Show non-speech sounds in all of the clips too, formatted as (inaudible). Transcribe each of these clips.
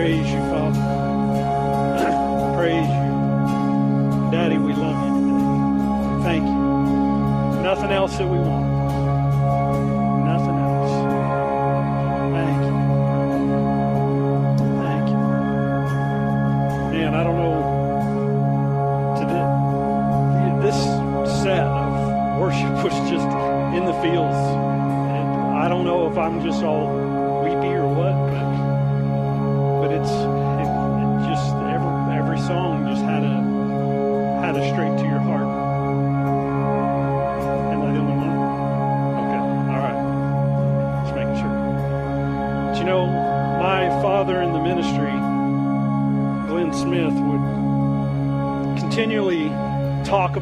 Praise you, Father. (clears throat) Praise you. Daddy, we love you today. Thank you. Nothing else that we want.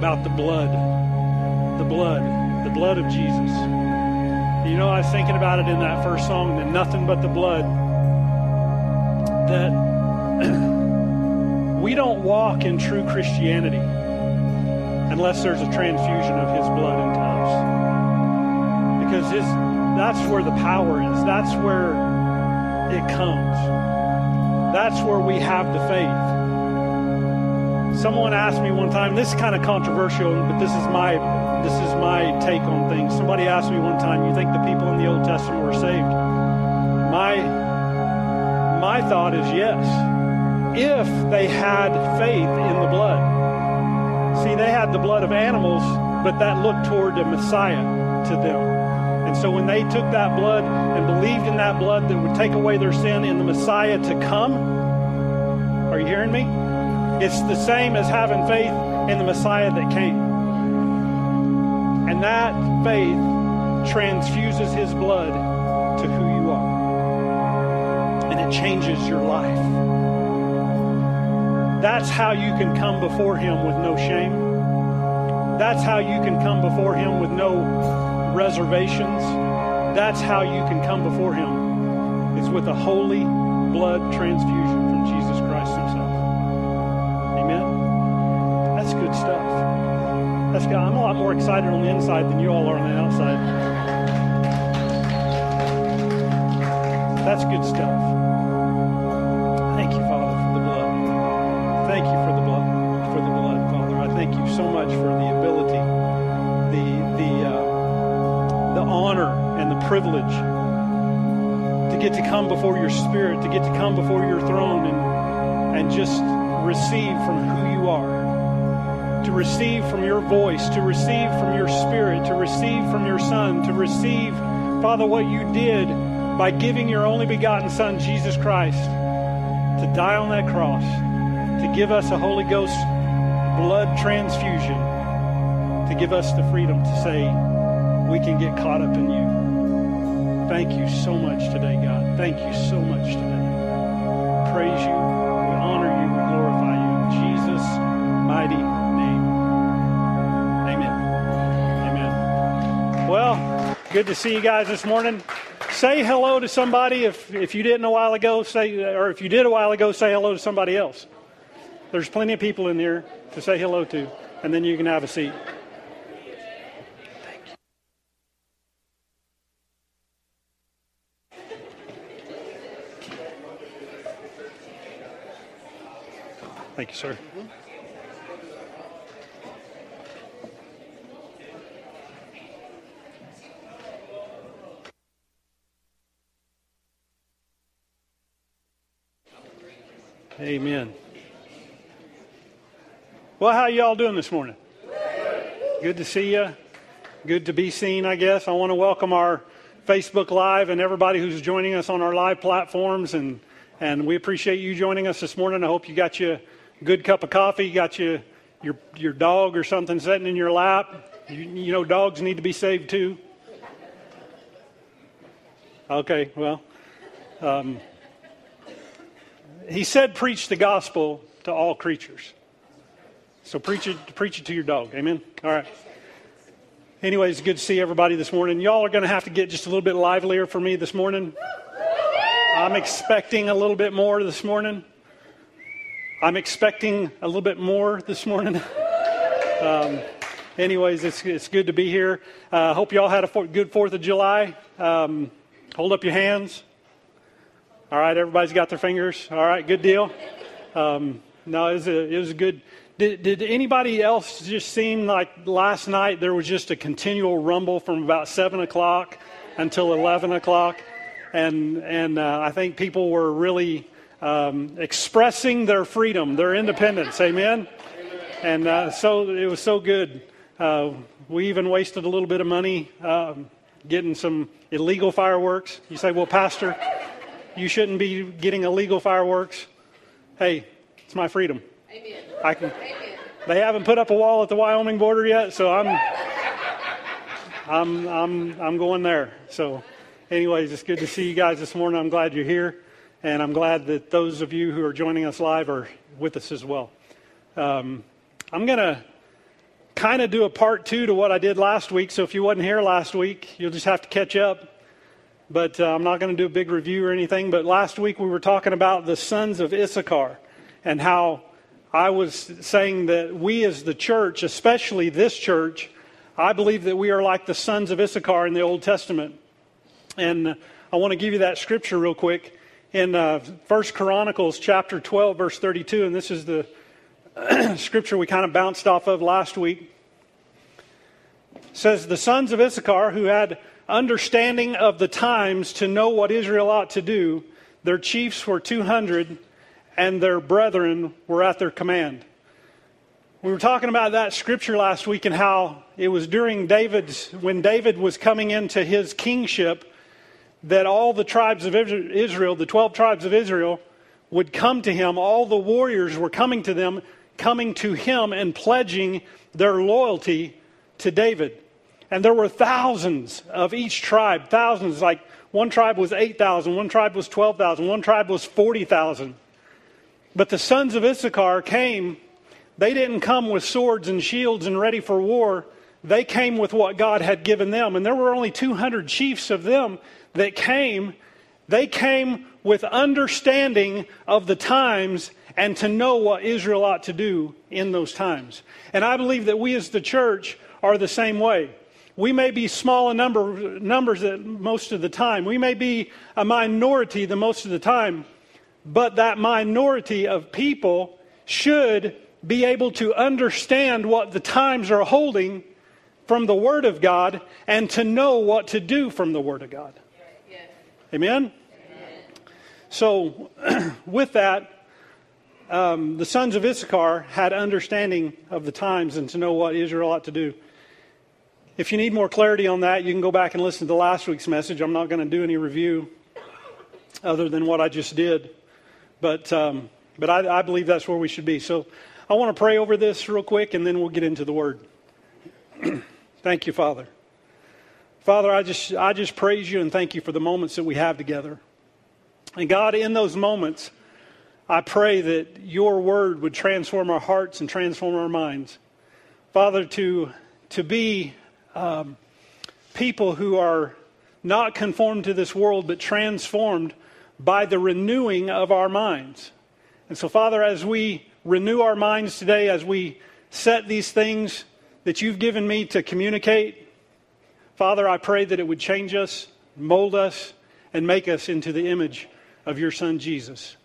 About the blood, the blood, the blood of Jesus. You know, I was thinking about it in that first song, that nothing but the blood that (clears throat) we don't walk in true Christianity unless there's a transfusion of his blood into us. Because his that's where the power is. That's where it comes. That's where we have the faith. Someone asked me one time, this is kind of controversial, but this is my this is my take on things. Somebody asked me one time, you think the people in the Old Testament were saved? My my thought is yes, if they had faith in the blood. See, they had the blood of animals, but that looked toward the Messiah to them. And so when they took that blood and believed in that blood that would take away their sin in the Messiah to come, are you hearing me? It's the same as having faith in the Messiah that came. And that faith transfuses his blood to who you are. And it changes your life. That's how you can come before him with no shame. That's how you can come before him with no reservations. That's how you can come before him. It's with a holy blood transfusion from Jesus Christ I'm a lot more excited on the inside than you all are on the outside. That's good stuff. Thank you, Father, for the blood. Thank you for the blood, for the blood, Father. I thank you so much for the ability, the the uh, the honor and the privilege to get to come before your Spirit, to get to come before your throne, and and just receive from who you are, to receive from your voice, to receive from your Spirit, to receive from your Son, to receive, Father, what you did by giving your only begotten Son, Jesus Christ, to die on that cross, to give us a Holy Ghost blood transfusion, to give us the freedom to say we can get caught up in you. Thank you so much today, God. Thank you so much today. Good to see you guys this morning. Say hello to somebody if, if you didn't a while ago, say or if you did a while ago, say hello to somebody else. There's plenty of people in here to say hello to, and then you can have a seat. Thank you, sir. Amen. Well, how y'all doing this morning? Good to see you. Good to be seen, I guess. I want to welcome our Facebook Live and everybody who's joining us on our live platforms, and and we appreciate you joining us this morning. I hope you got you a good cup of coffee, got you your your dog or something sitting in your lap. You, you know, dogs need to be saved too. Okay, well. Um, he said, preach the gospel to all creatures. So preach it, preach it to your dog. Amen. All right. Anyways, good to see everybody this morning. Y'all are going to have to get just a little bit livelier for me this morning. I'm expecting a little bit more this morning. I'm expecting a little bit more this morning. (laughs) um, anyways, it's, it's good to be here. I uh, hope y'all had a for, good 4th of July. Um, hold up your hands. All right, everybody's got their fingers. All right, good deal. Um, no, it was a, it was a good. Did, did anybody else just seem like last night there was just a continual rumble from about seven o'clock until eleven o'clock, and and uh, I think people were really um, expressing their freedom, their independence. Amen. And uh, so it was so good. Uh, we even wasted a little bit of money um, getting some illegal fireworks. You say, well, Pastor, you shouldn't be getting illegal fireworks. Hey, it's my freedom. Amen. I can. Amen. They haven't put up a wall at the Wyoming border yet, so I'm, I'm, I'm, I'm going there. So, anyways, it's good to see you guys this morning. I'm glad you're here, and I'm glad that those of you who are joining us live are with us as well. Um, I'm going to kind of do a part two to what I did last week. So if you wasn't here last week, you'll just have to catch up. But uh, I'm not going to do a big review or anything. But last week we were talking about the sons of Issachar and how I was saying that we as the church, especially this church, I believe that we are like the sons of Issachar in the Old Testament. And I want to give you that scripture real quick in uh, First Chronicles chapter 12, verse 32. And this is the (clears throat) scripture we kind of bounced off of last week says the sons of Issachar who had understanding of the times to know what Israel ought to do, their chiefs were 200 and their brethren were at their command. We were talking about that scripture last week and how it was during David's, when David was coming into his kingship, that all the tribes of Israel, the 12 tribes of Israel, would come to him. All the warriors were coming to them coming to him and pledging their loyalty to David. And there were thousands of each tribe, thousands. Like one tribe was 8,000, one tribe was 12,000, one tribe was 40,000. But the sons of Issachar came, they didn't come with swords and shields and ready for war. They came with what God had given them. And there were only 200 chiefs of them that came. They came with understanding of the times and to know what Israel ought to do in those times. And I believe that we as the church are the same way. We may be small in number, numbers most of the time. We may be a minority the most of the time. But that minority of people should be able to understand what the times are holding from the Word of God and to know what to do from the Word of God. Amen? Amen? So, (clears throat) with that, um, the sons of Issachar had understanding of the times and to know what Israel ought to do. If you need more clarity on that, you can go back and listen to last week's message. I'm not going to do any review other than what I just did. But, um, but I, I believe that's where we should be. So I want to pray over this real quick and then we'll get into the word. (clears throat) thank you, Father. Father, I just, I just praise you and thank you for the moments that we have together. And God, in those moments, I pray that your word would transform our hearts and transform our minds. Father, to, to be um, people who are not conformed to this world, but transformed by the renewing of our minds. And so, Father, as we renew our minds today, as we set these things that you've given me to communicate, Father, I pray that it would change us, mold us, and make us into the image of your Son, Jesus.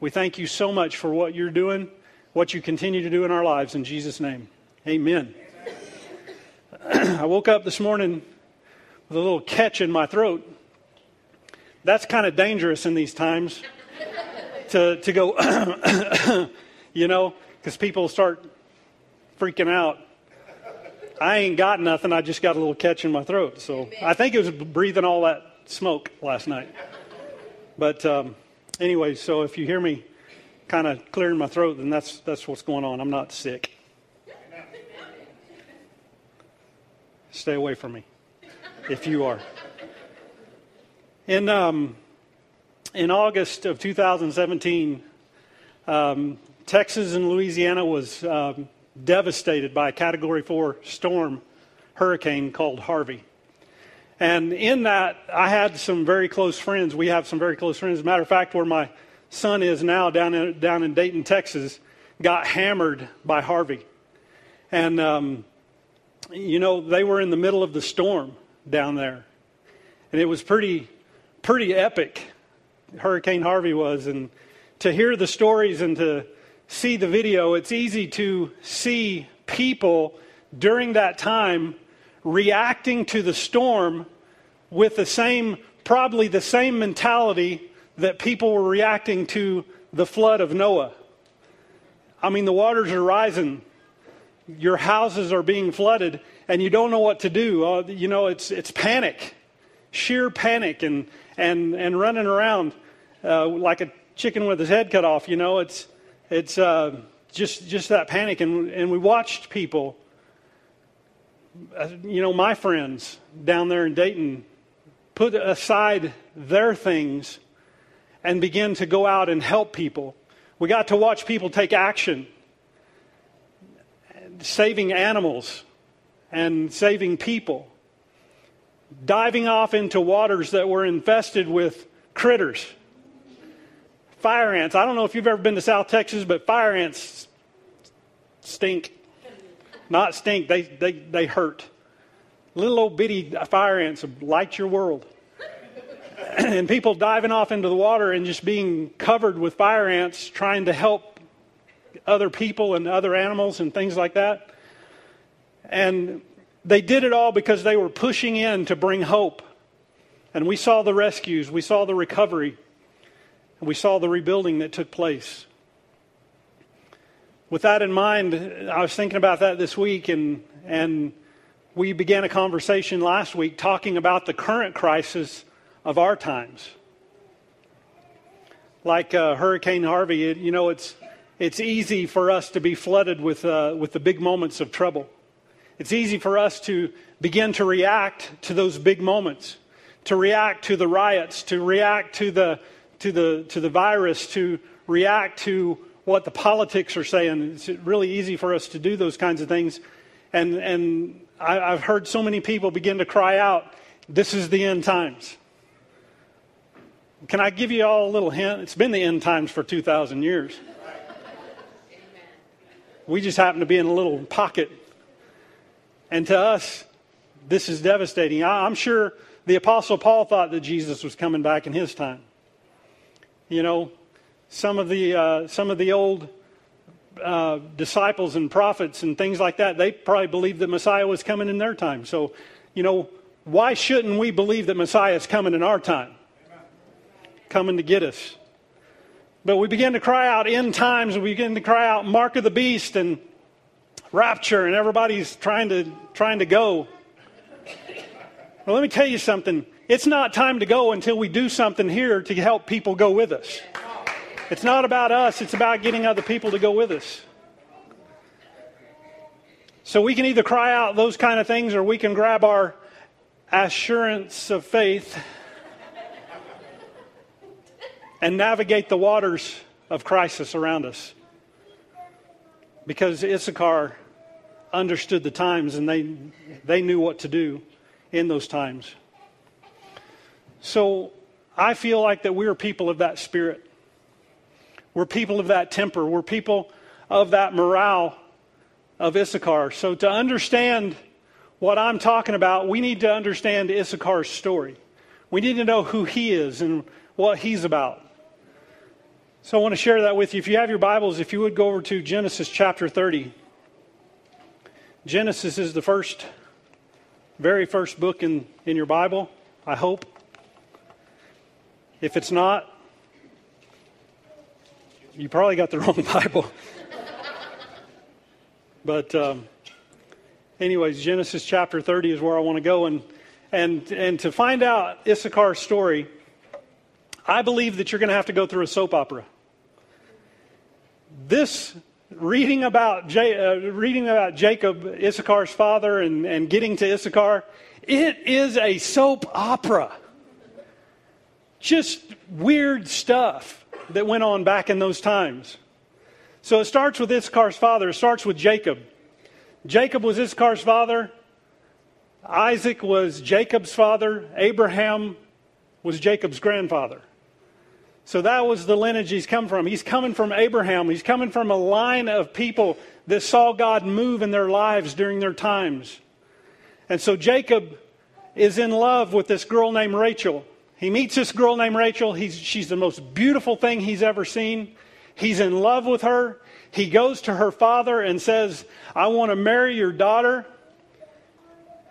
We thank you so much for what you're doing, what you continue to do in our lives. In Jesus' name, amen. (clears throat) I woke up this morning with a little catch in my throat. That's kind of dangerous in these times (laughs) to, to go, (clears throat) you know, because people start freaking out. I ain't got nothing. I just got a little catch in my throat. So I think it was breathing all that smoke last night. But um, anyway, so if you hear me kind of clearing my throat, then that's, that's what's going on. I'm not sick. Stay away from me if you are. In, um, in August of 2017, um, Texas and Louisiana was um, devastated by a Category 4 storm hurricane called Harvey. And in that, I had some very close friends. We have some very close friends. As a matter of fact, where my son is now, down in, down in Dayton, Texas, got hammered by Harvey. And, um, you know, they were in the middle of the storm down there. And it was pretty, pretty epic. Hurricane Harvey was. And to hear the stories and to see the video, it's easy to see people during that time reacting to the storm with the same, probably the same mentality that people were reacting to the flood of Noah. I mean, the waters are rising, your houses are being flooded, and you don't know what to do. Uh, you know, it's, it's panic, sheer panic, and, and, and running around uh, like a chicken with his head cut off. You know, it's, it's uh, just, just that panic. And, and we watched people, uh, you know, my friends down there in Dayton, put aside their things and begin to go out and help people. We got to watch people take action, saving animals and saving people, diving off into waters that were infested with critters. Fire ants. I don't know if you've ever been to South Texas, but fire ants stink. Not stink, they, they, they hurt. Little old bitty fire ants light your world. (clears throat) and people diving off into the water and just being covered with fire ants trying to help other people and other animals and things like that. And they did it all because they were pushing in to bring hope. And we saw the rescues, we saw the recovery, and we saw the rebuilding that took place. With that in mind, I was thinking about that this week, and, and we began a conversation last week talking about the current crisis of our times. Like uh, Hurricane Harvey, you know, it's, it's easy for us to be flooded with, uh, with the big moments of trouble. It's easy for us to begin to react to those big moments, to react to the riots, to react to the, to the, to the virus, to react to what the politics are saying. It's really easy for us to do those kinds of things. And, and I, I've heard so many people begin to cry out, this is the end times. Can I give you all a little hint? It's been the end times for 2,000 years. We just happen to be in a little pocket. And to us, this is devastating. I'm sure the Apostle Paul thought that Jesus was coming back in his time. You know, some of the, uh, some of the old uh, disciples and prophets and things like that, they probably believed that Messiah was coming in their time. So, you know, why shouldn't we believe that Messiah is coming in our time? coming to get us. But we begin to cry out end times, we begin to cry out mark of the beast and rapture, and everybody's trying to trying to go. Well, let me tell you something. It's not time to go until we do something here to help people go with us. It's not about us, it's about getting other people to go with us. So we can either cry out those kind of things or we can grab our assurance of faith and navigate the waters of crisis around us. Because Issachar understood the times and they, they knew what to do in those times. So I feel like that we're people of that spirit. We're people of that temper. We're people of that morale of Issachar. So to understand what I'm talking about, we need to understand Issachar's story. We need to know who he is and what he's about. So I want to share that with you. If you have your Bibles, if you would go over to Genesis chapter 30. Genesis is the first, very first book in, in your Bible, I hope. If it's not, you probably got the (laughs) wrong Bible. but, um, anyways, Genesis chapter 30 is where I want to go. And, and, and to find out Issachar's story, I believe that you're going to have to go through a soap opera this reading about, uh, reading about Jacob, Issachar's father, and, and getting to Issachar, it is a soap opera. Just weird stuff that went on back in those times. So it starts with Issachar's father. It starts with Jacob. Jacob was Issachar's father. Isaac was Jacob's father. Abraham was Jacob's grandfather. So that was the lineage he's come from. He's coming from Abraham. He's coming from a line of people that saw God move in their lives during their times. And so Jacob is in love with this girl named Rachel. He meets this girl named Rachel. He's, she's the most beautiful thing he's ever seen. He's in love with her. He goes to her father and says, I want to marry your daughter.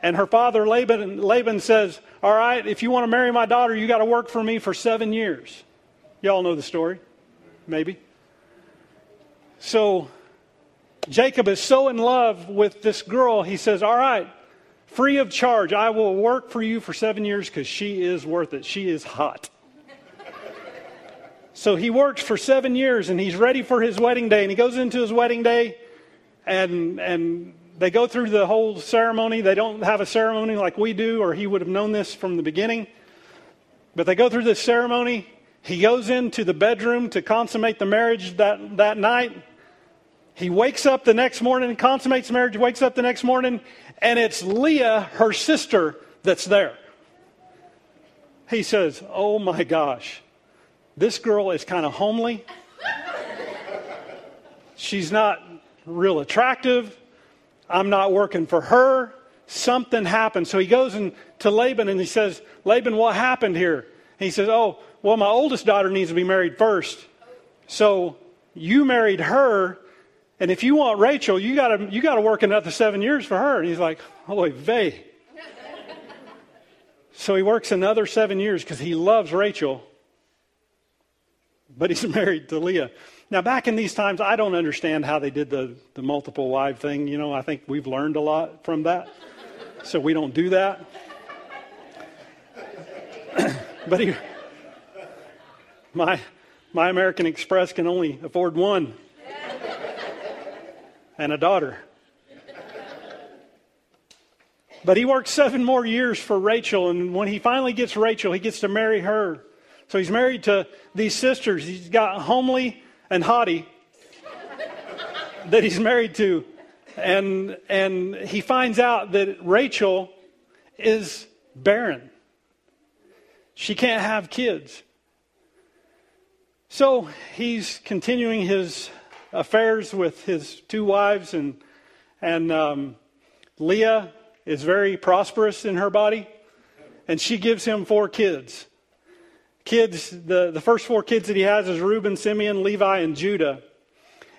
And her father, Laban, Laban says, All right, if you want to marry my daughter, you got to work for me for seven years. Y'all know the story, maybe. So Jacob is so in love with this girl, he says, All right, free of charge, I will work for you for seven years because she is worth it. She is hot. (laughs) so he works for seven years and he's ready for his wedding day. And he goes into his wedding day and, and they go through the whole ceremony. They don't have a ceremony like we do, or he would have known this from the beginning. But they go through this ceremony. He goes into the bedroom to consummate the marriage that, that night. He wakes up the next morning, consummates marriage, wakes up the next morning, and it's Leah, her sister, that's there. He says, Oh my gosh, this girl is kind of homely. She's not real attractive. I'm not working for her. Something happened. So he goes in, to Laban and he says, Laban, what happened here? He says, Oh, well, my oldest daughter needs to be married first. So you married her and if you want Rachel, you got to you got to work another seven years for her. And he's like, "Holy vey." so he works another seven years because he loves Rachel, but he's (laughs) married to Leah. Now, back in these times, I don't understand how they did the, the multiple wife thing. You know, I think we've learned a lot from that, so we don't do that. (coughs) but he, my my American Express can only afford one and a daughter. But he worked seven more years for Rachel, and when he finally gets Rachel, he gets to marry her. So he's married to these sisters. He's got homely and haughty that he's married to. And, and he finds out that Rachel is barren. She can't have kids. So he's continuing his affairs with his two wives, and, and um, Leah is very prosperous in her body, and she gives him four kids. Kids, the, the first four kids that he has is Reuben, Simeon, Levi, and Judah.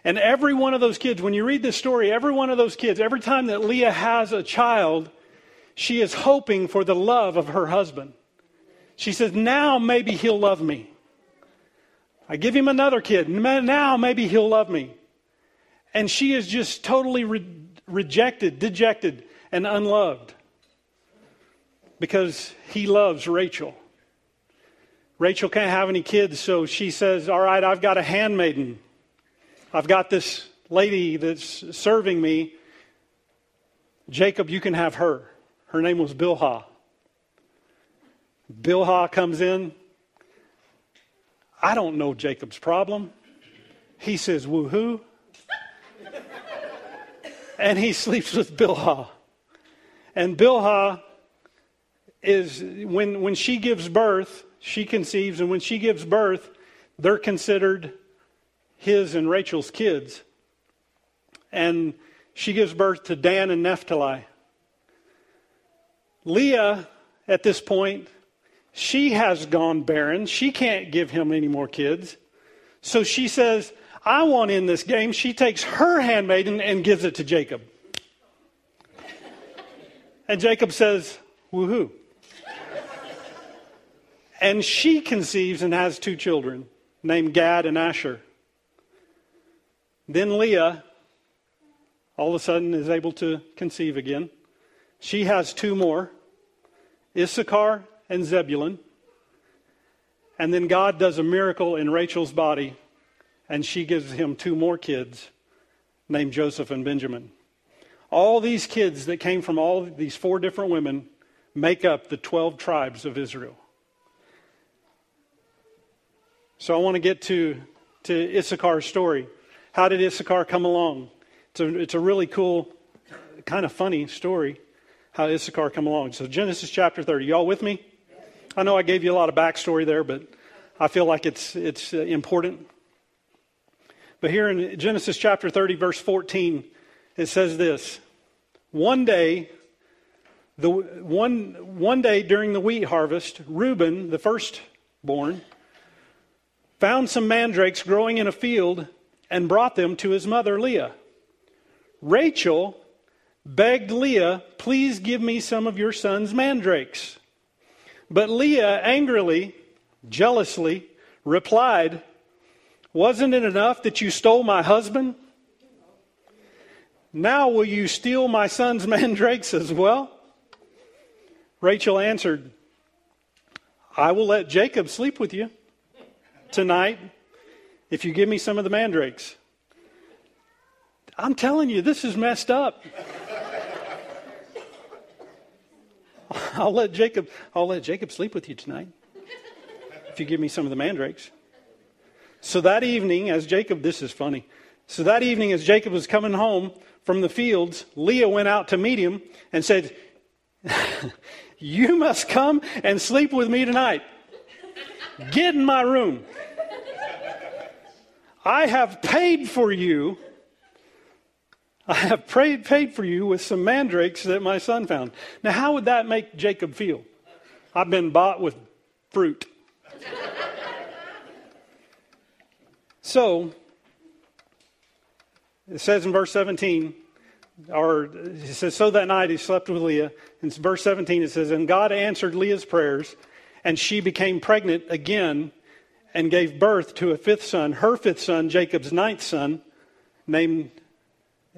And every one of those kids, when you read this story, every one of those kids, every time that Leah has a child, she is hoping for the love of her husband. She says, Now maybe he'll love me. I give him another kid. Now maybe he'll love me. And she is just totally re- rejected, dejected, and unloved because he loves Rachel. Rachel can't have any kids, so she says, All right, I've got a handmaiden. I've got this lady that's serving me. Jacob, you can have her. Her name was Bilhah. Bilhah comes in, I don't know Jacob's problem. He says, woohoo. and he sleeps with Bilhah. And Bilhah is, when, when she gives birth, she conceives, and when she gives birth, they're considered his and Rachel's kids. And she gives birth to Dan and Naphtali. Leah, at this point, she has gone barren. She can't give him any more kids. So she says, I want in this game. She takes her handmaiden and gives it to Jacob. And Jacob says, Woohoo. And she conceives and has two children named Gad and Asher. Then Leah, all of a sudden, is able to conceive again. She has two more Issachar and Zebulun. And then God does a miracle in Rachel's body, and she gives him two more kids named Joseph and Benjamin. All these kids that came from all these four different women make up the 12 tribes of Israel. So I want to get to, to Issachar's story. How did Issachar come along? It's a, it's a really cool, kind of funny story how Issachar come along. So Genesis chapter 30. Y'all with me? I know I gave you a lot of backstory there, but I feel like it's, it's uh, important. But here in Genesis chapter 30, verse 14, it says this One day The one, one day during the wheat harvest, Reuben, the firstborn, found some mandrakes growing in a field and brought them to his mother Leah. Rachel begged Leah, Please give me some of your son's mandrakes. But Leah angrily, jealously, replied, Wasn't it enough that you stole my husband? Now will you steal my son's (laughs) mandrakes as well? Rachel answered, I will let Jacob sleep with you tonight if you give me some of the mandrakes. I'm telling you, this is messed up. (laughs) I'll let Jacob I'll let Jacob sleep with you tonight if you give me some of the mandrakes. So that evening, as Jacob, this is funny. So that evening, as Jacob was coming home from the fields, Leah went out to meet him and said, (laughs) You must come and sleep with me tonight. Get in my room. I have paid for you. I have paid, paid for you with some mandrakes that my son found. Now, how would that make Jacob feel? I've been bought with fruit. so, it says in verse 17, or it says, So that night he slept with Leah. In verse 17, it says, And God answered Leah's prayers, and she became pregnant again and gave birth to a fifth son, her fifth son, Jacob's ninth son, named,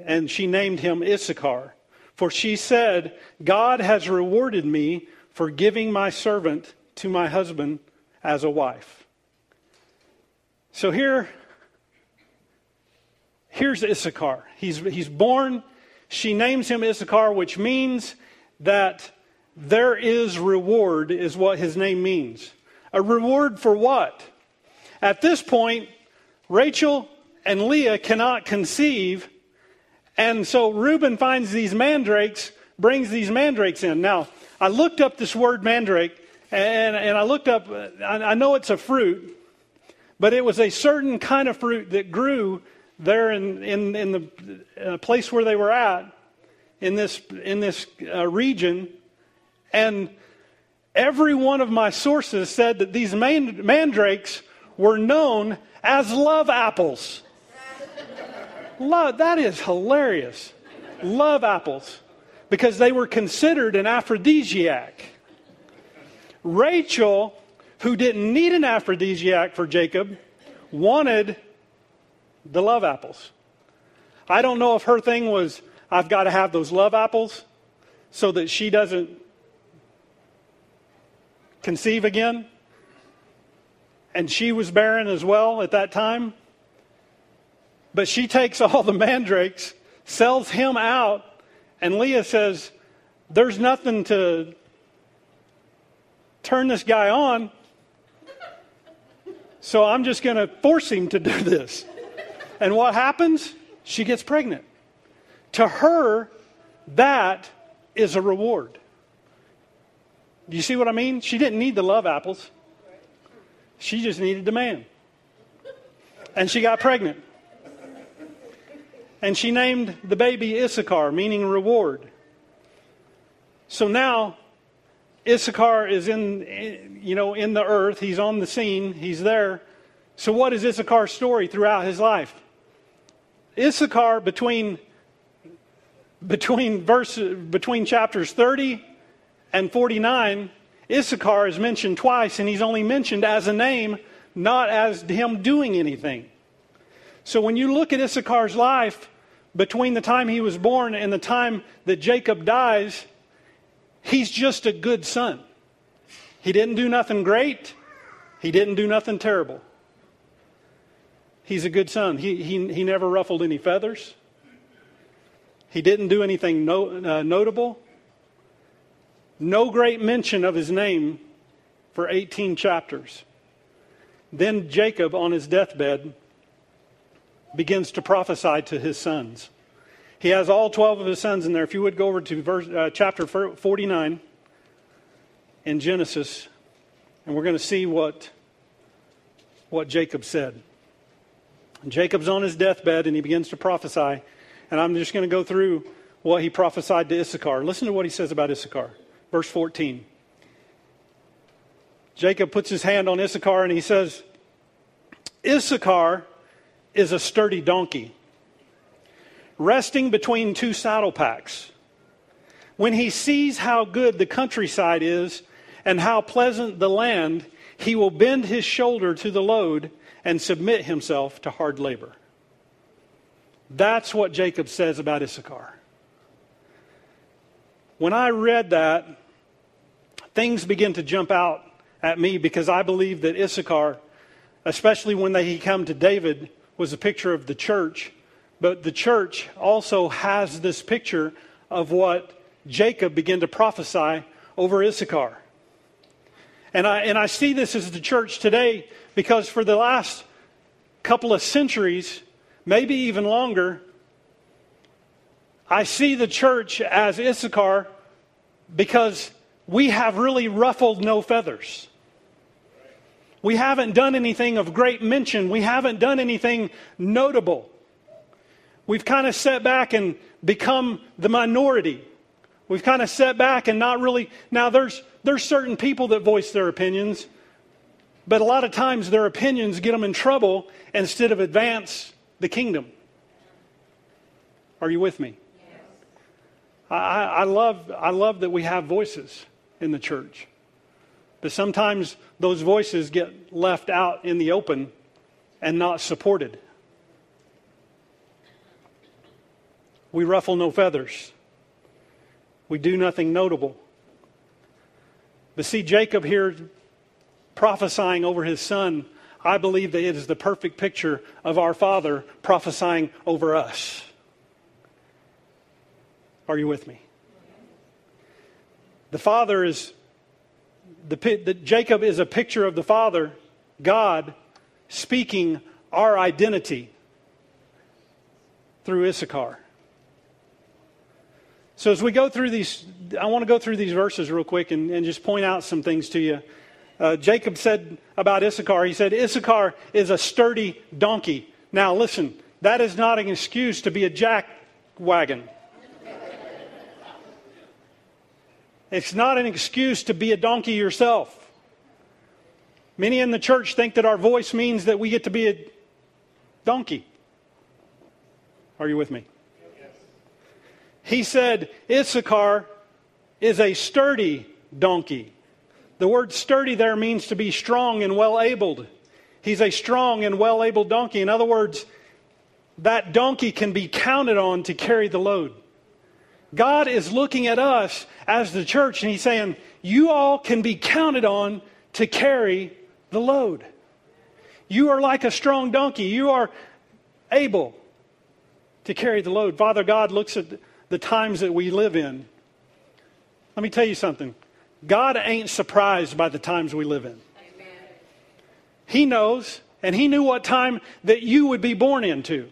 and she named him Issachar. For she said, God has rewarded me for giving my servant to my husband as a wife. So here, here's Issachar. He's, he's born. She names him Issachar, which means that there is reward, is what his name means. A reward for what? At this point, Rachel and Leah cannot conceive, and so Reuben finds these mandrakes, brings these mandrakes in. Now, I looked up this word mandrake, and, and I looked up, I, I know it's a fruit, but it was a certain kind of fruit that grew there in, in, in the uh, place where they were at, in this, in this uh, region. And every one of my sources said that these mandrakes were known as love apples. Love, that is hilarious. Love apples. Because they were considered an aphrodisiac. Rachel, who didn't need an aphrodisiac for Jacob, wanted the love apples. I don't know if her thing was, I've got to have those love apples so that she doesn't conceive again and she was barren as well at that time. But she takes (laughs) all the mandrakes, sells him out, and Leah says, There's nothing to turn this guy on. So I'm just going to force him to do this. And what happens? She gets pregnant. To her, that is a reward. Do you see what I mean? She didn't need the love apples. She just needed a man. And she got pregnant. And she named the baby Issachar, meaning reward. So now Issachar is in you know in the earth, he's on the scene, he's there. So what is Issachar's story throughout his life? Issachar between between verse between chapters 30 and 49 Issachar is mentioned twice, and he's only mentioned as a name, not as him doing anything. So when you look at Issachar's life between the time he was born and the time that Jacob dies, he's just a good son. He didn't do nothing great, he didn't do nothing terrible. He's a good son. He, he, he never ruffled any feathers. He didn't do anything no, uh, notable. No great mention of his name for 18 chapters. Then Jacob, on his deathbed, begins to prophesy to his sons. He has all 12 of his sons in there. If you would go over to verse, uh, chapter 49 in Genesis, and we're going to see what, what Jacob said. Jacob's on his deathbed and he begins to prophesy. And I'm just going to go through what he prophesied to Issachar. Listen to what he says about Issachar. Verse 14. Jacob puts his hand on Issachar and he says, Issachar is a sturdy donkey, resting between two saddle packs. When he sees how good the countryside is and how pleasant the land, he will bend his shoulder to the load and submit himself to hard labor. That's what Jacob says about Issachar. When I read that, things begin to jump out at me because I believe that Issachar, especially when they come to David, was a picture of the church. But the church also has this picture of what Jacob began to prophesy over Issachar. And I, and I see this as the church today because for the last couple of centuries, maybe even longer, I see the church as Issachar because we have really ruffled no feathers. We haven't done anything of great mention. We haven't done anything notable. We've kind of set back and become the minority. We've kind of set back and not really. Now, there's, there's certain people that voice their opinions, but a lot of times their opinions get them in trouble instead of advance the kingdom. Are you with me? Yes. I, I, love, I love that we have voices in the church. But sometimes those voices get left out in the open and not supported. We ruffle no feathers. We do nothing notable. But see, Jacob here prophesying over his son, I believe that it is the perfect picture of our Father prophesying over us. Are you with me? The Father is the, Jacob is a picture of the Father, God, speaking our identity through Issachar. So, as we go through these, I want to go through these verses real quick and, and just point out some things to you. Uh, Jacob said about Issachar, he said, Issachar is a sturdy donkey. Now, listen, that is not an excuse to be a jack wagon. It's not an excuse to be a donkey yourself. Many in the church think that our voice means that we get to be a donkey. Are you with me? Yes. He said, Issachar is a sturdy donkey. The word sturdy there means to be strong and well abled. He's a strong and well abled donkey. In other words, that donkey can be counted on to carry the load. God is looking at us as the church and He's saying, You all can be counted on to carry the load. You are like a strong donkey. You are able to carry the load. Father God looks at the times that we live in. Let me tell you something God ain't surprised by the times we live in. Amen. He knows, and He knew what time that you would be born into.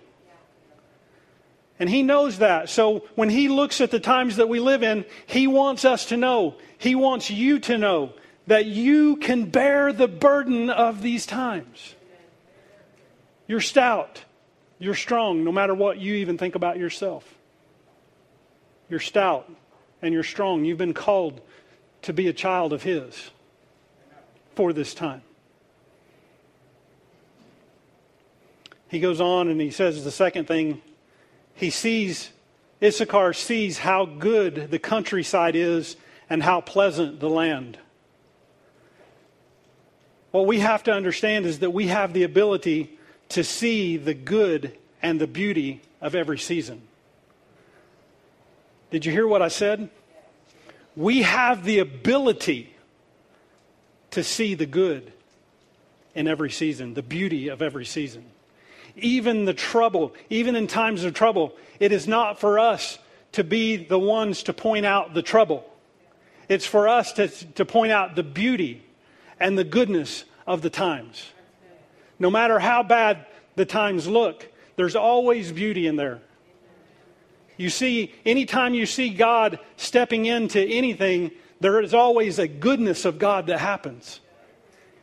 And he knows that. So when he looks at the times that we live in, he wants us to know, he wants you to know that you can bear the burden of these times. You're stout. You're strong, no matter what you even think about yourself. You're stout and you're strong. You've been called to be a child of His for this time. He goes on and he says the second thing he sees, Issachar sees how good the countryside is and how pleasant the land. What we have to understand is that we have the ability to see the good and the beauty of every season. Did you hear what I said? We have the ability to see the good in every season, the beauty of every season even the trouble, even in times of trouble, it is not for us to be the ones to point out the trouble. It's for us to, to point out the beauty and the goodness of the times. No matter how bad the times look, there's always beauty in there. You see, anytime you see God stepping into anything, there is always a goodness of God that happens.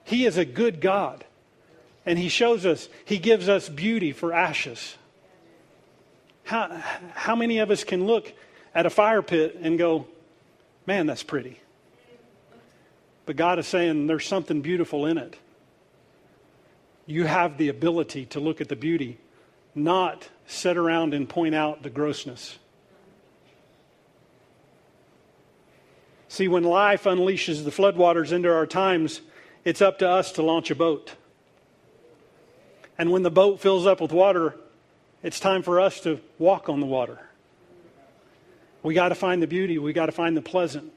He is a good God. And he shows us, he gives us beauty for ashes. How, how many of us can look at a fire pit and go, man, that's pretty. But God is saying there's something beautiful in it. You have the ability to look at the beauty, not sit around and point out the grossness. See, when life unleashes the floodwaters into our times, it's up to us to launch a boat. And when the boat fills up with water, it's time for us to walk on the water. We got to find the beauty. We got to find the pleasant.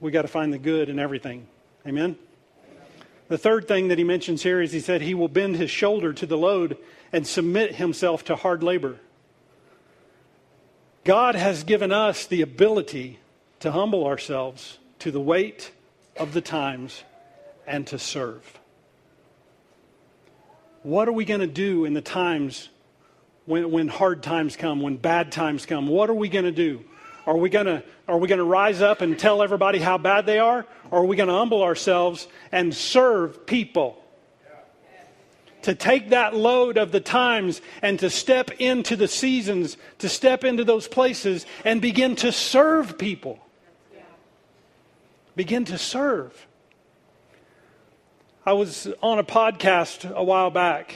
We got to find the good in everything. Amen? The third thing that he mentions here is he said he will bend his shoulder to the load and submit himself to hard labor. God has given us the ability to humble ourselves to the weight of the times and to serve. What are we going to do in the times when, when hard times come, when bad times come? What are we going to do? Are we going to are we going to rise up and tell everybody how bad they are? Or are we going to humble ourselves and serve people? To take that load of the times and to step into the seasons, to step into those places and begin to serve people. Begin to serve. I was on a podcast a while back,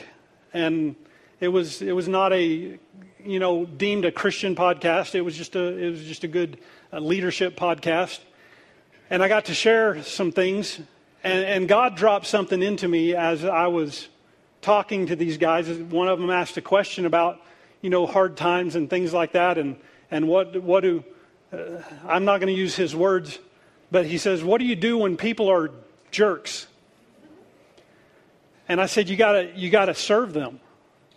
and it was it was not a you know deemed a Christian podcast. It was just a it was just a good uh, leadership podcast, and I got to share some things, and, and God dropped something into me as I was talking to these guys. One of them asked a question about you know hard times and things like that, and and what what do uh, I'm not going to use his words, but he says, what do you do when people are jerks? And I said, you gotta, you gotta serve them.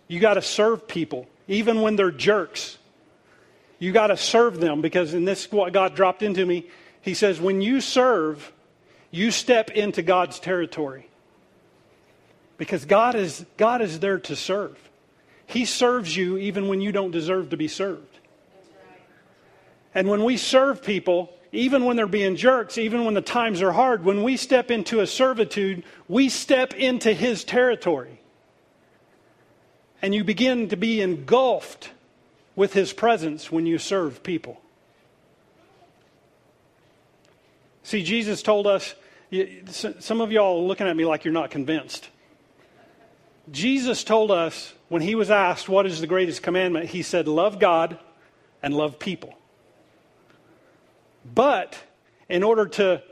You gotta serve people, even when they're jerks. You gotta serve them because, and this is what God dropped into me. He says, when you serve, you step into God's territory. Because God is, God is there to serve. He serves you even when you don't deserve to be served. And when we serve people, even when they're being jerks, even when the times are hard, when we step into a servitude, we step into his territory. And you begin to be engulfed with his presence when you serve people. See, Jesus told us, some of y'all are looking at me like you're not convinced. Jesus told us when he was asked, What is the greatest commandment? He said, Love God and love people. But in order to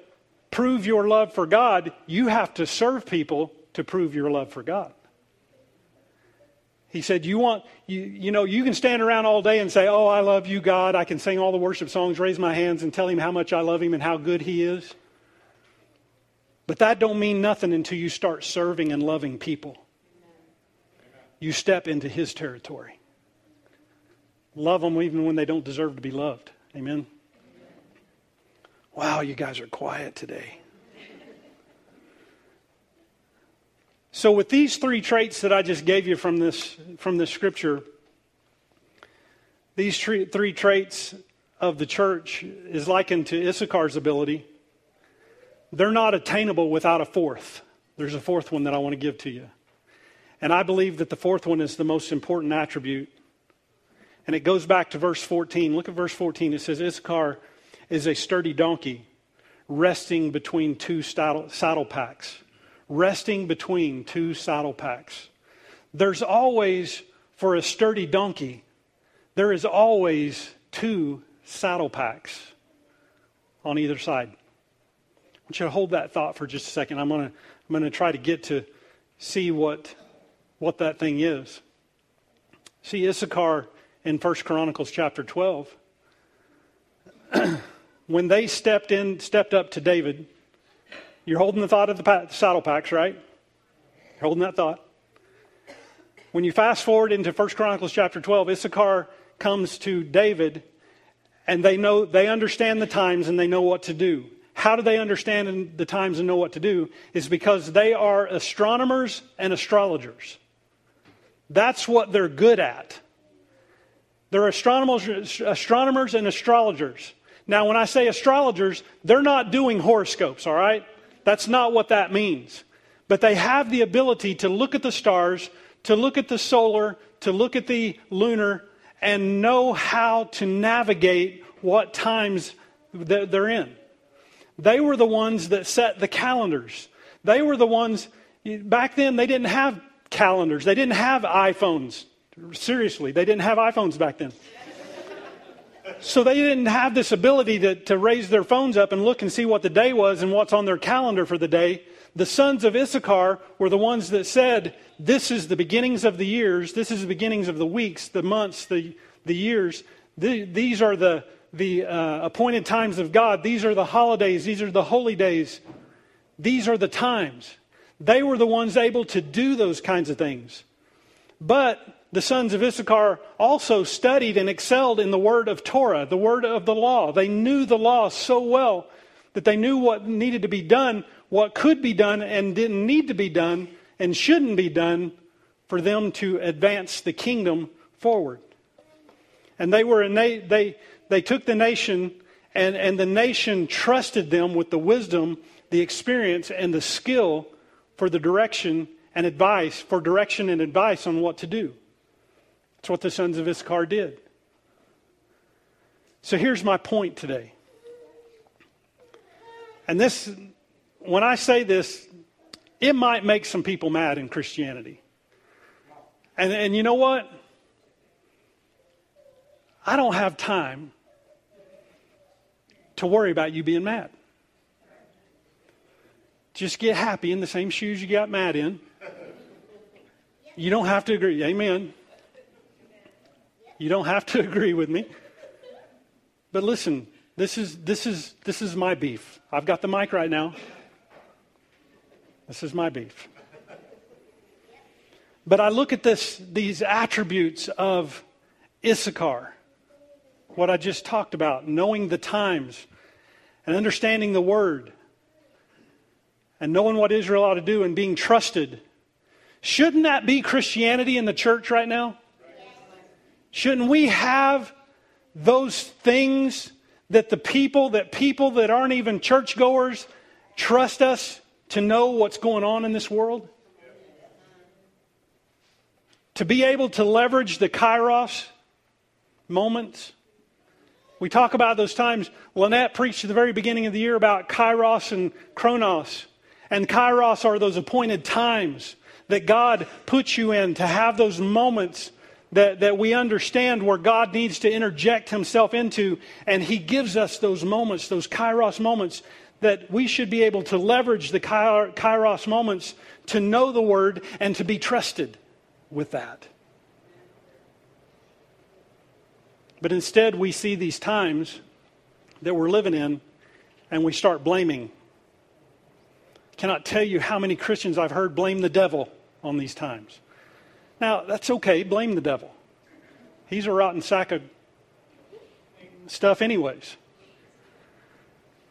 prove your love for God, you have to serve people to prove your love for God. He said, You want, you, you know, you can stand around all day and say, Oh, I love you, God. I can sing all the worship songs, raise my hands, and tell him how much I love him and how good he is. But that don't mean nothing until you start serving and loving people. You step into his territory. Love them even when they don't deserve to be loved. Amen. Wow, you guys are quiet today. So, with these three traits that I just gave you from this, from this scripture, these three, three traits of the church is likened to Issachar's ability. They're not attainable without a fourth. There's a fourth one that I want to give to you. And I believe that the fourth one is the most important attribute. And it goes back to verse 14. Look at verse 14. It says, Issachar is a sturdy donkey resting between two saddle, packs. Resting between two saddle packs. There's always, for a sturdy donkey, there is always two saddle packs on either side. I want you to hold that thought for just a second. I'm going to I'm going to try to get to see what, what that thing is. See, Issachar in 1 Chronicles chapter 12. (clears throat) when they stepped in, stepped up to David, you're holding the thought of the saddle packs, right? You're holding that thought. When you fast forward into 1 Chronicles chapter 12, Issachar comes to David and they know they understand the times and they know what to do. How do they understand the times and know what to do? Is because they are astronomers and astrologers. That's what they're good at. They're astronomers, astronomers and astrologers. Now, when I say astrologers, they're not doing horoscopes, all right? That's not what that means. But they have the ability to look at the stars, to look at the solar, to look at the lunar, and know how to navigate what times they're in. They were the ones that set the calendars. They were the ones, back then, they didn't have calendars, they didn't have iPhones. Seriously, they didn't have iPhones back then. So they didn't have this ability to, to raise their phones up and look and see what the day was and what's on their calendar for the day. The sons of Issachar were the ones that said, This is the beginnings of the years, this is the beginnings of the weeks, the months, the, the years. The, these are the, the uh, appointed times of God. These are the holidays. These are the holy days. These are the times. They were the ones able to do those kinds of things. But the sons of Issachar also studied and excelled in the word of Torah, the word of the law. They knew the law so well that they knew what needed to be done, what could be done and didn't need to be done and shouldn't be done for them to advance the kingdom forward. And they were they they they took the nation and, and the nation trusted them with the wisdom, the experience, and the skill for the direction and advice, for direction and advice on what to do. That's what the sons of Issachar did. So here's my point today. And this, when I say this, it might make some people mad in Christianity. And, and you know what? I don't have time to worry about you being mad. Just get happy in the same shoes you got mad in. You don't have to agree. Amen. You don't have to (laughs) agree with me. But listen, this is, this is, this is my beef. I've got the mic right now. This is my beef. But I look at this, these attributes of Issachar, what I just talked about, knowing the times and understanding the word and knowing what Israel ought to do and being trusted. Shouldn't that be Christianity in the church right now? Shouldn't we have those things that the people, that people that aren't even churchgoers trust us to know what's going on in this world? To be able to leverage the kairos moments. We talk about those times. Lynette preached at the very beginning of the year about kairos and chronos. And kairos are those appointed times that God puts you in to have those moments that, that we understand where God needs to interject himself into, and he gives us those moments, those kairos moments, that we should be able to leverage the kairos moments to know the word and to be trusted with that. But instead, we see these times that we're living in and we start blaming. Cannot tell you how many Christians I've heard blame the devil on these times. Now, that's okay. Blame the devil. He's a rotten sack of stuff, anyways.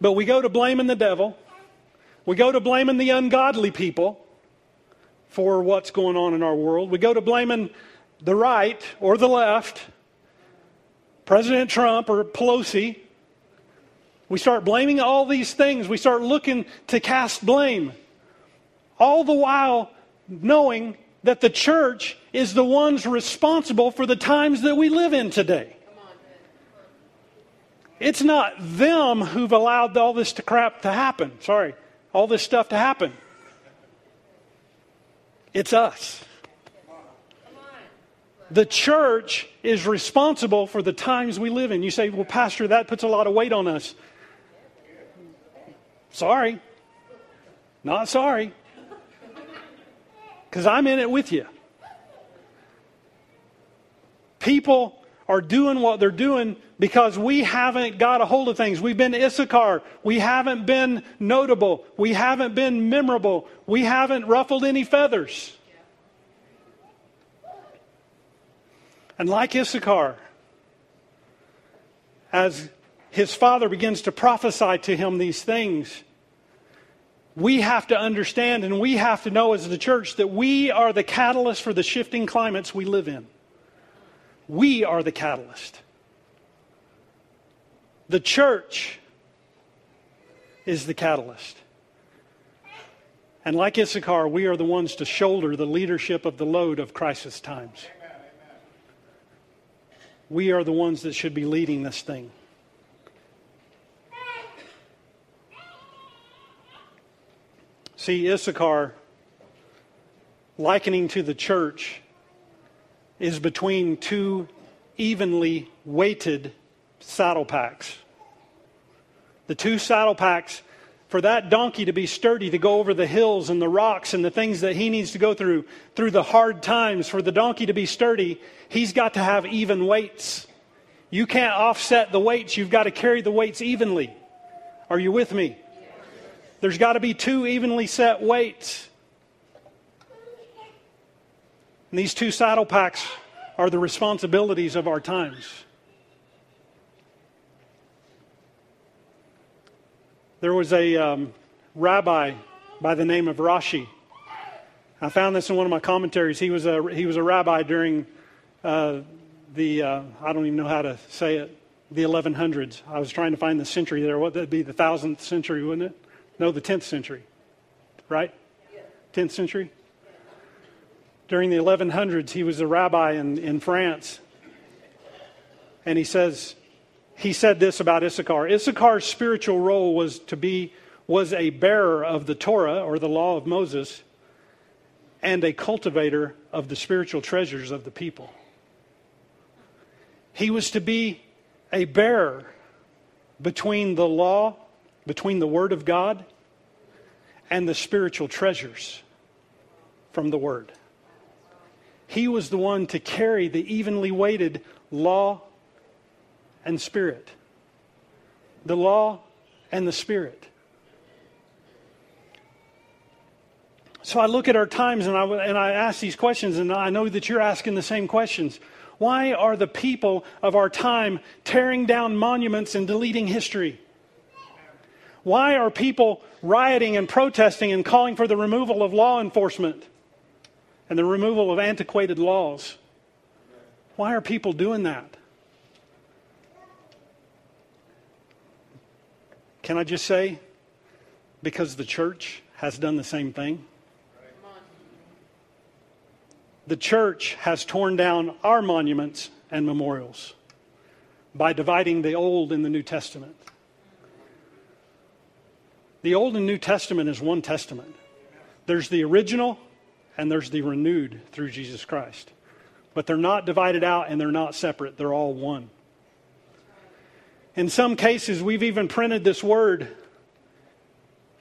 But we go to blaming the devil. We go to blaming the ungodly people for what's going on in our world. We go to blaming the right or the left, President Trump or Pelosi. We start blaming all these things. We start looking to cast blame. All the while knowing that the church is the ones responsible for the times that we live in today. It's not them who've allowed all this to crap to happen. Sorry, all this stuff to happen. It's us. The church is responsible for the times we live in. You say, well, Pastor, that puts a lot of weight on us. Sorry. Not sorry because I'm in it with you. People are doing what they're doing because we haven't got a hold of things. We've been Issachar. We haven't been notable. We haven't been memorable. We haven't ruffled any feathers. And like Issachar, as his father begins to prophesy to him these things, we have to understand and we have to know as the church that we are the catalyst for the shifting climates we live in. We are the catalyst. The church is the catalyst. And like Issachar, we are the ones to shoulder the leadership of the load of crisis times. we are the ones that should be leading this thing. See, Issachar, likening to the church, is between two evenly weighted saddle packs. The two saddle packs for that donkey to be sturdy, to go over the hills and the rocks and the things that he needs to go through, through the hard times, for the donkey to be sturdy, he's got to have even weights. You can't offset the weights, you've got to carry the weights evenly. Are you with me? There's got to be two evenly set weights. And these two saddle packs are the responsibilities of our times. There was a um, rabbi by the name of Rashi. I found this in one of my commentaries. He was a, he was a rabbi during uh, the, uh, I don't even know how to say it, the 1100s. I was trying to find the century there. What would be the thousandth century, wouldn't it? No, the 10th century, right? 10th century? During the 1100s, he was a rabbi in, in France. And he says, he said this about Issachar. Issachar's spiritual role was to be was a bearer of the Torah or the law of Moses and a cultivator of the spiritual treasures of the people. He was to be a bearer between the law, between the Word of God, and the spiritual treasures from the Word. He was the one to carry the evenly weighted law and spirit. The law and the spirit. So I look at our times and I, and I ask these questions, and I know that you're asking the same questions. Why are the people of our time tearing down monuments and deleting history? Why are people rioting and protesting and calling for the removal of law enforcement and the removal of antiquated laws? Why are people doing that? Can I just say, because the church has done the same thing? The church has torn down our monuments and memorials by dividing the Old and the New Testament. The Old and New Testament is one testament. There's the original and there's the renewed through Jesus Christ. But they're not divided out and they're not separate, they're all one. In some cases, we've even printed this word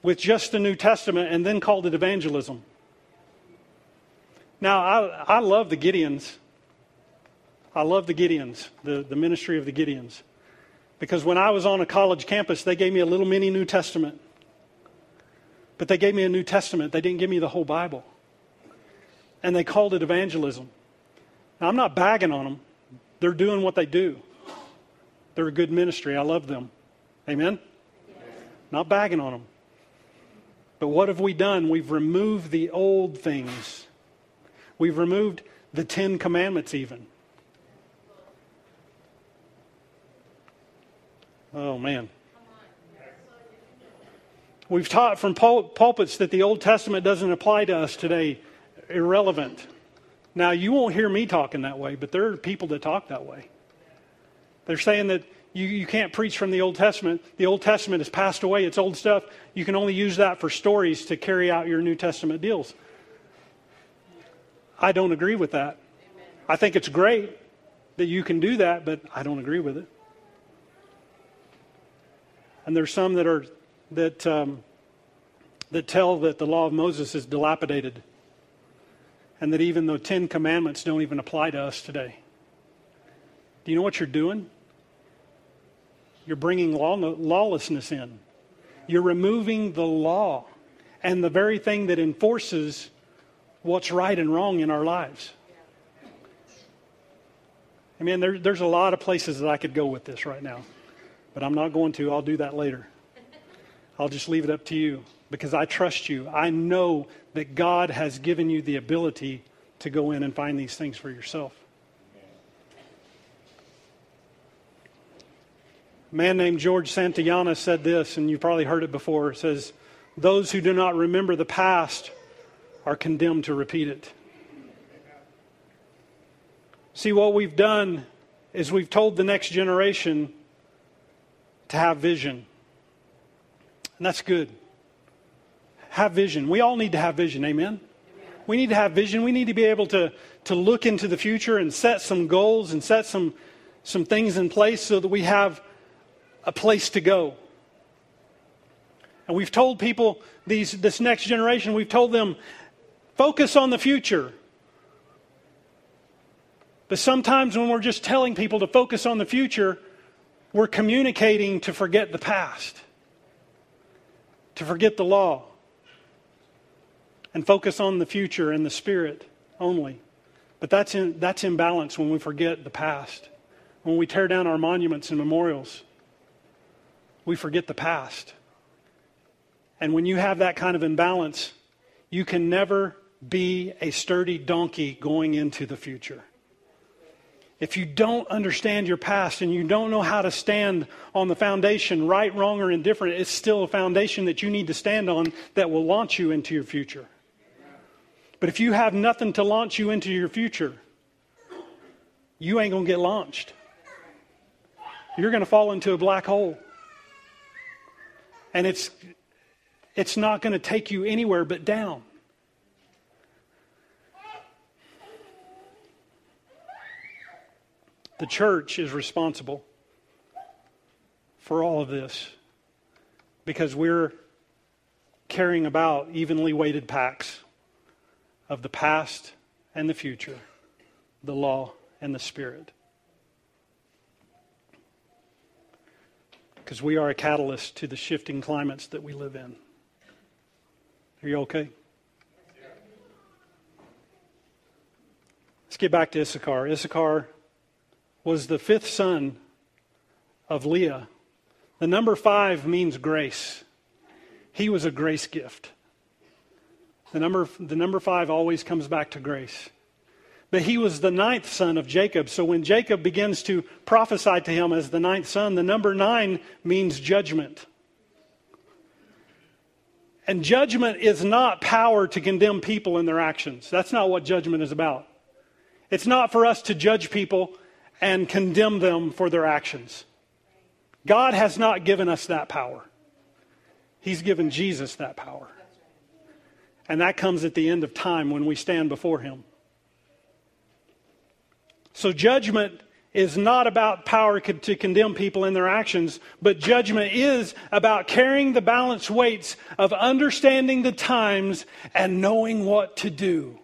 with just the New Testament and then called it evangelism. Now, I, I love the Gideons. I love the Gideons, the, the ministry of the Gideons. Because when I was on a college campus, they gave me a little mini New Testament. But they gave me a New Testament. They didn't give me the whole Bible. And they called it evangelism. Now, I'm not bagging on them, they're doing what they do. They're a good ministry. I love them. Amen? Yes. Not bagging on them. But what have we done? We've removed the old things. We've removed the Ten Commandments, even. Oh, man. We've taught from pul- pulpits that the Old Testament doesn't apply to us today. Irrelevant. Now, you won't hear me talking that way, but there are people that talk that way. They're saying that you, you can't preach from the Old Testament. The Old Testament has passed away, it's old stuff. You can only use that for stories to carry out your New Testament deals. I don't agree with that. I think it's great that you can do that, but I don't agree with it. And there's some that are that um, that tell that the law of Moses is dilapidated, and that even the Ten Commandments don't even apply to us today. Do you know what you're doing? You're bringing law, lawlessness in. You're removing the law and the very thing that enforces what's right and wrong in our lives. I mean, there, there's a lot of places that I could go with this right now, but I'm not going to. I'll do that later. I'll just leave it up to you because I trust you. I know that God has given you the ability to go in and find these things for yourself. A man named George Santayana said this, and you've probably heard it before. It says, Those who do not remember the past are condemned to repeat it. See, what we've done is we've told the next generation to have vision. And that's good. Have vision. We all need to have vision. Amen? We need to have vision. We need to be able to, to look into the future and set some goals and set some, some things in place so that we have a place to go. And we've told people, these, this next generation, we've told them, focus on the future. But sometimes when we're just telling people to focus on the future, we're communicating to forget the past, to forget the law, and focus on the future and the spirit only. But that's, in, that's imbalance when we forget the past. When we tear down our monuments and memorials, we forget the past. And when you have that kind of imbalance, you can never be a sturdy donkey going into the future. If you don't understand your past and you don't know how to stand on the foundation, right, wrong, or indifferent, it's still a foundation that you need to stand on that will launch you into your future. But if you have nothing to launch you into your future, you ain't going to get launched. You're going to fall into a black hole. And it's, it's not going to take you anywhere but down. The church is responsible for all of this because we're carrying about evenly weighted packs of the past and the future, the law and the spirit. Because we are a catalyst to the shifting climates that we live in. Are you okay? Let's get back to Issachar. Issachar was the fifth son of Leah. The number five means grace. He was a grace gift. The number, the number five always comes back to grace. But he was the ninth son of Jacob. So when Jacob begins to prophesy to him as the ninth son, the number nine means judgment. And judgment is not power to condemn people in their actions. That's not what judgment is about. It's not for us to judge people and condemn them for their actions. God has not given us that power. He's given Jesus that power. And that comes at the end of time when we stand before Him. So, judgment is not about power to condemn people in their actions, but judgment is about carrying the balance weights of understanding the times and knowing what to do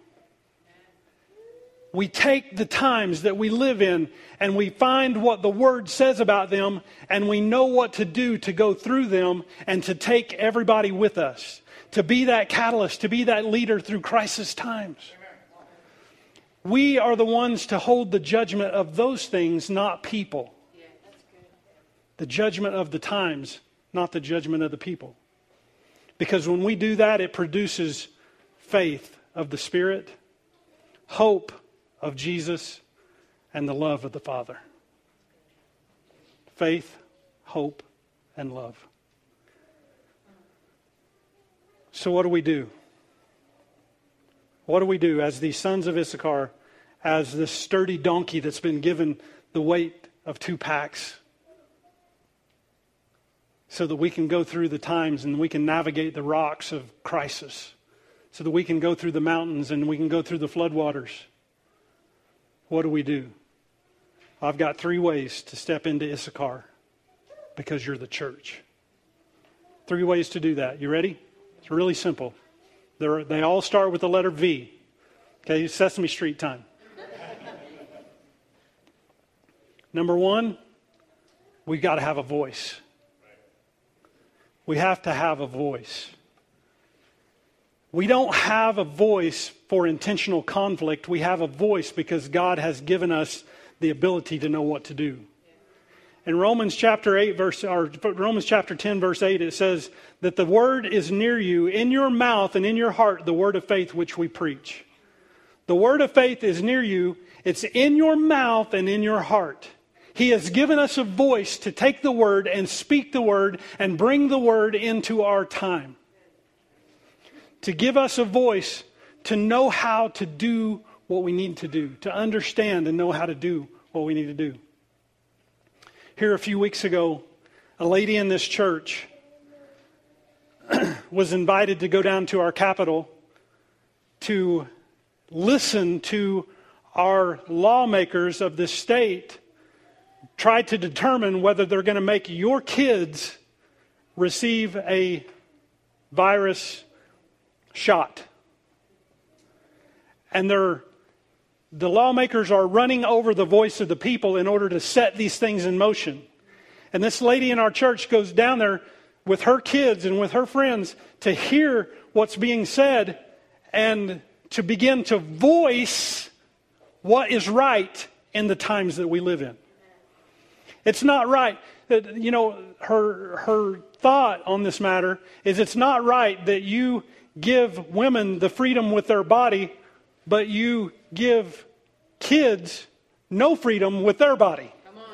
we take the times that we live in and we find what the Word says about them and we know what to do to go through them and to take everybody with us, to be that catalyst, to be that leader through crisis times. We are the ones to hold the judgment of those things, not people. The judgment of the times, not the judgment of the people. Because when we do that, it produces faith of the Spirit, hope of Jesus and the love of the Father. Faith, hope, and love. So, what do we do? What do we do as the sons of Issachar, as this sturdy donkey that's been given the weight of two packs, so that we can go through the times and we can navigate the rocks of crisis, so that we can go through the mountains and we can go through the floodwaters? What do we do? I've got three ways to step into Issachar because you're the church. Three ways to do that. You ready? It's really simple. They're, they all start with the letter V. Okay, Sesame Street time. Number one, we've got to have a voice. We have to have a voice. We don't have a voice for intentional conflict. We have a voice because God has given us the ability to know what to do. In Romans chapter 8 verse or Romans chapter 10 verse 8 it says that the word is near you in your mouth and in your heart the word of faith which we preach. The word of faith is near you, it's in your mouth and in your heart. He has given us a voice to take the word and speak the word and bring the word into our time to give us a voice to know how to do what we need to do, to understand and know how to do what we need to do. here a few weeks ago, a lady in this church (clears throat) was invited to go down to our capital to listen to our lawmakers of this state try to determine whether they're going to make your kids receive a virus shot. And they're, the lawmakers are running over the voice of the people in order to set these things in motion. And this lady in our church goes down there with her kids and with her friends to hear what's being said and to begin to voice what is right in the times that we live in. It's not right that, you know, her, her thought on this matter is it's not right that you give women the freedom with their body, but you give kids no freedom with their body. Come on.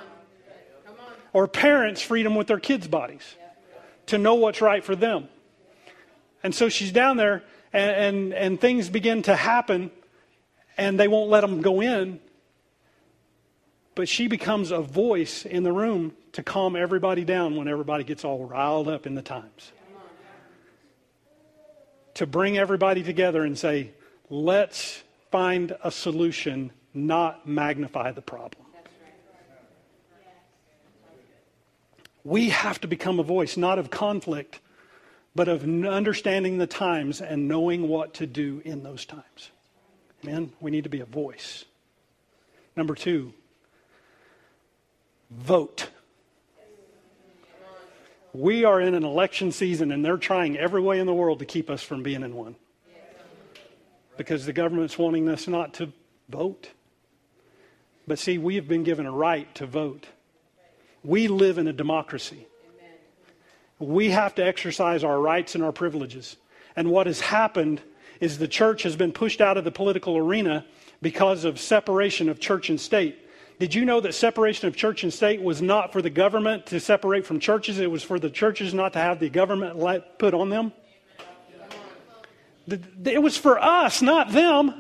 Come on. Or parents freedom with their kids' bodies to know what's right for them. And so she's down there, and, and, and things begin to happen, and they won't let them go in. But she becomes a voice in the room to calm everybody down when everybody gets all riled up in the times. To bring everybody together and say, let's find a solution, not magnify the problem. We have to become a voice, not of conflict, but of understanding the times and knowing what to do in those times. Amen? We need to be a voice. Number two, vote. We are in an election season and they're trying every way in the world to keep us from being in one. Because the government's wanting us not to vote. But see, we have been given a right to vote. We live in a democracy. We have to exercise our rights and our privileges. And what has happened is the church has been pushed out of the political arena because of separation of church and state. Did you know that separation of church and state was not for the government to separate from churches? It was for the churches not to have the government put on them? It was for us, not them.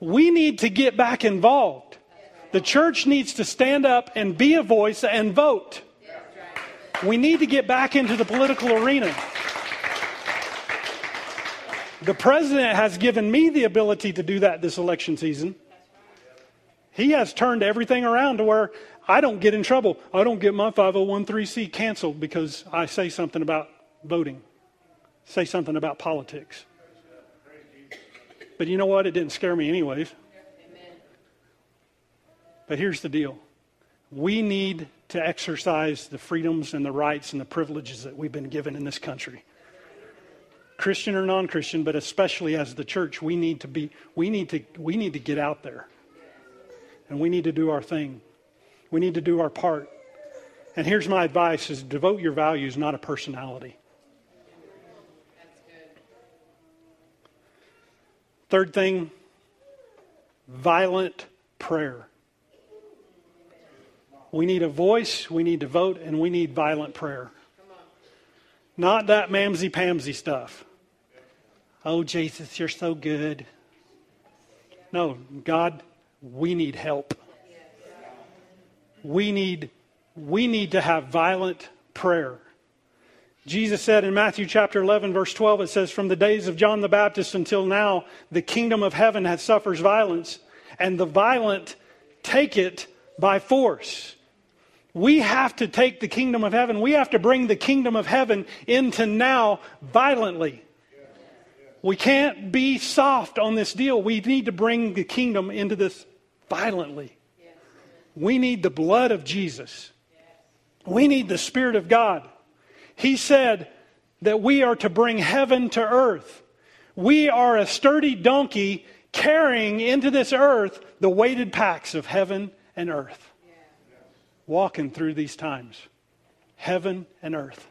We need to get back involved. The church needs to stand up and be a voice and vote. We need to get back into the political arena. The president has given me the ability to do that this election season. He has turned everything around to where I don't get in trouble. I don't get my 501c canceled because I say something about voting, say something about politics. But you know what? It didn't scare me, anyways. But here's the deal we need to exercise the freedoms and the rights and the privileges that we've been given in this country. Christian or non-Christian, but especially as the church, we need to be we need to we need to get out there. And we need to do our thing. We need to do our part. And here's my advice is devote your values, not a personality. Third thing, violent prayer. We need a voice, we need to vote, and we need violent prayer. Not that mamsy pamsy stuff. Oh, Jesus, you're so good. No, God, we need help. We need, we need to have violent prayer. Jesus said in Matthew chapter 11, verse 12, it says, From the days of John the Baptist until now, the kingdom of heaven has suffers violence, and the violent take it by force. We have to take the kingdom of heaven, we have to bring the kingdom of heaven into now violently. We can't be soft on this deal. We need to bring the kingdom into this violently. We need the blood of Jesus. We need the Spirit of God. He said that we are to bring heaven to earth. We are a sturdy donkey carrying into this earth the weighted packs of heaven and earth walking through these times heaven and earth.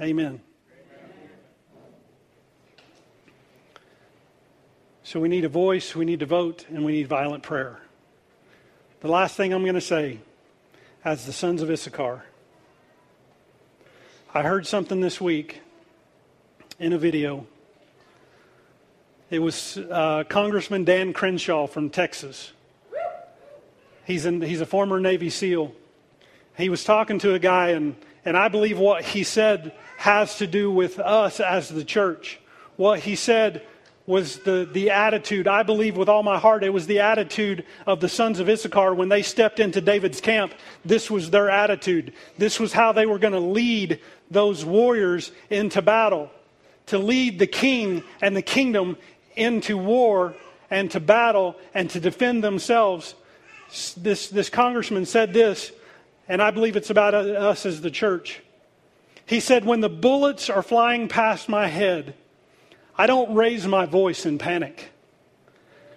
Amen. So we need a voice, we need to vote, and we need violent prayer. The last thing I'm going to say as the sons of Issachar. I heard something this week in a video, It was uh, Congressman Dan Crenshaw from Texas. He's, in, he's a former Navy SEAL. He was talking to a guy, and, and I believe what he said has to do with us as the church. What he said was the, the attitude, I believe with all my heart, it was the attitude of the sons of Issachar when they stepped into David's camp. This was their attitude. This was how they were going to lead those warriors into battle, to lead the king and the kingdom into war and to battle and to defend themselves. This, this congressman said this, and I believe it's about us as the church. He said, When the bullets are flying past my head, I don't raise my voice in panic.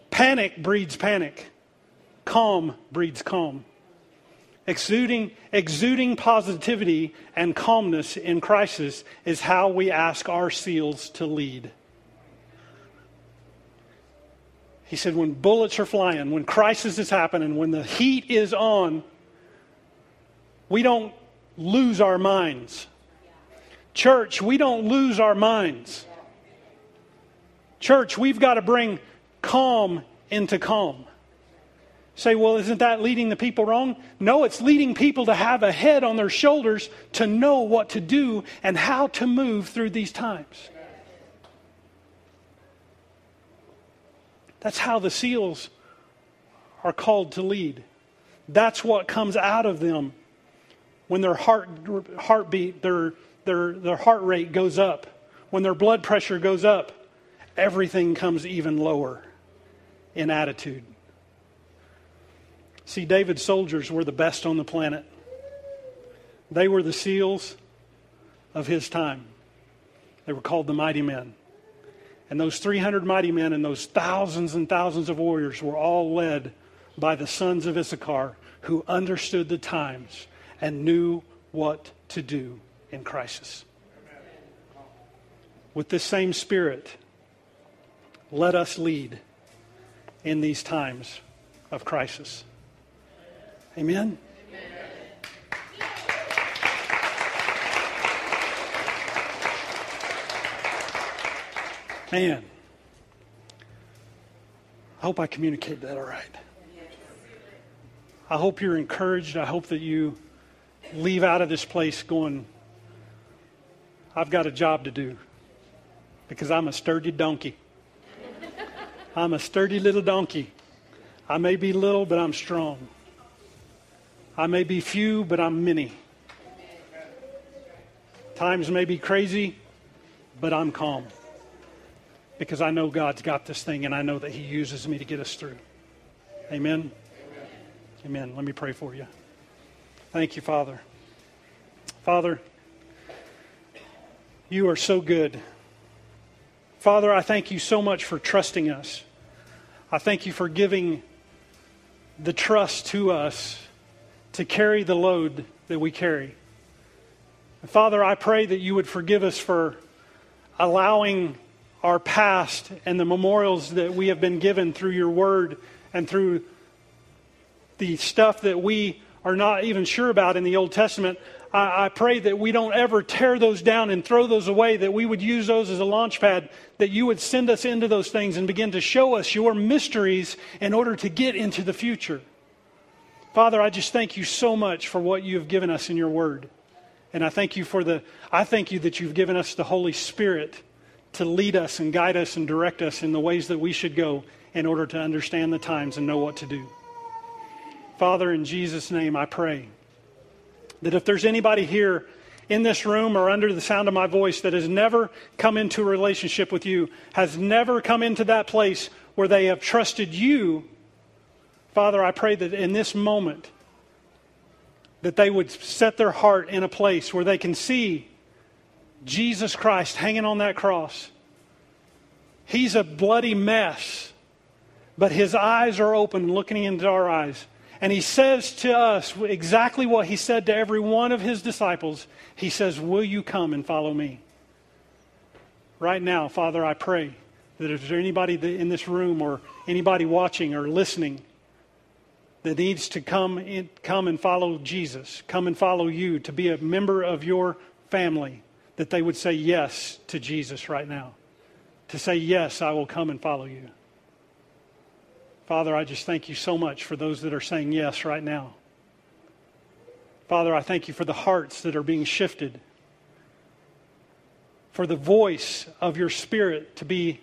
Panic breeds panic. Calm breeds calm. Exuding, exuding positivity and calmness in crisis is how we ask our seals to lead. He said, when bullets are flying, when crisis is happening, when the heat is on, we don't lose our minds. Church, we don't lose our minds. Church, we've got to bring calm into calm. Say, well, isn't that leading the people wrong? No, it's leading people to have a head on their shoulders to know what to do and how to move through these times. That's how the seals are called to lead. That's what comes out of them when their heart heartbeat, their, their, their heart rate goes up, when their blood pressure goes up everything comes even lower in attitude. See, David's soldiers were the best on the planet. They were the seals of his time. They were called the mighty men. And those 300 mighty men and those thousands and thousands of warriors were all led by the sons of Issachar who understood the times and knew what to do in crisis. With this same spirit, let us lead in these times of crisis. Amen? Man, I hope I communicate that all right. I hope you're encouraged. I hope that you leave out of this place going, I've got a job to do because I'm a sturdy donkey. I'm a sturdy little donkey. I may be little, but I'm strong. I may be few, but I'm many. Times may be crazy, but I'm calm. Because I know God's got this thing and I know that He uses me to get us through. Amen. Amen. Let me pray for you. Thank you, Father. Father, you are so good. Father, I thank you so much for trusting us. I thank you for giving the trust to us to carry the load that we carry. And Father, I pray that you would forgive us for allowing our past and the memorials that we have been given through your word and through the stuff that we are not even sure about in the Old Testament. I, I, pray that we don't ever tear those down and throw those away, that we would use those as a launch pad, that you would send us into those things and begin to show us your mysteries in order to get into the future. Father, I just thank you so much for what you have given us in your word. And I thank you for the, I thank you that you've given us the Holy Spirit to lead us and guide us and direct us in the ways that we should go in order to understand the times and know what to do. Father, in Jesus' name, I pray that if there's anybody here in this room or under the sound of my voice that has never come into a relationship with you, has never come into that place where they have trusted you, Father, I pray that in this moment, that they would set their heart in a place where they can see Jesus Christ hanging on that cross. He's a bloody mess, but his eyes are open, looking into our eyes. And he says to us exactly what he said to every one of his disciples. He says, Will you come and follow me? Right now, Father, I pray that if there's anybody in this room or anybody watching or listening that needs to come, in, come and follow Jesus, come and follow you, to be a member of your family, that they would say yes to Jesus right now. to say, Yes, I will come and follow you. Father, I just thank you so much for those that are saying yes right now. Father, I thank you for the hearts that are being shifted, for the voice of your Spirit to be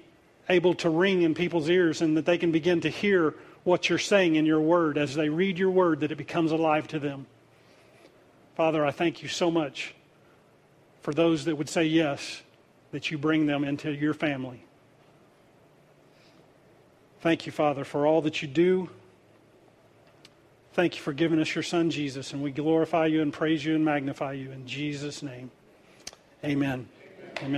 able to ring in people's ears and that they can begin to hear what you're saying in your word as they read your word, that it becomes alive to them. Father, I thank you so much for those that would say yes, that you bring them into your family. Thank you, Father, for all that you do. Thank you for giving us your Son, Jesus, and we glorify you and praise you and magnify you in Jesus' name. Amen. Amen.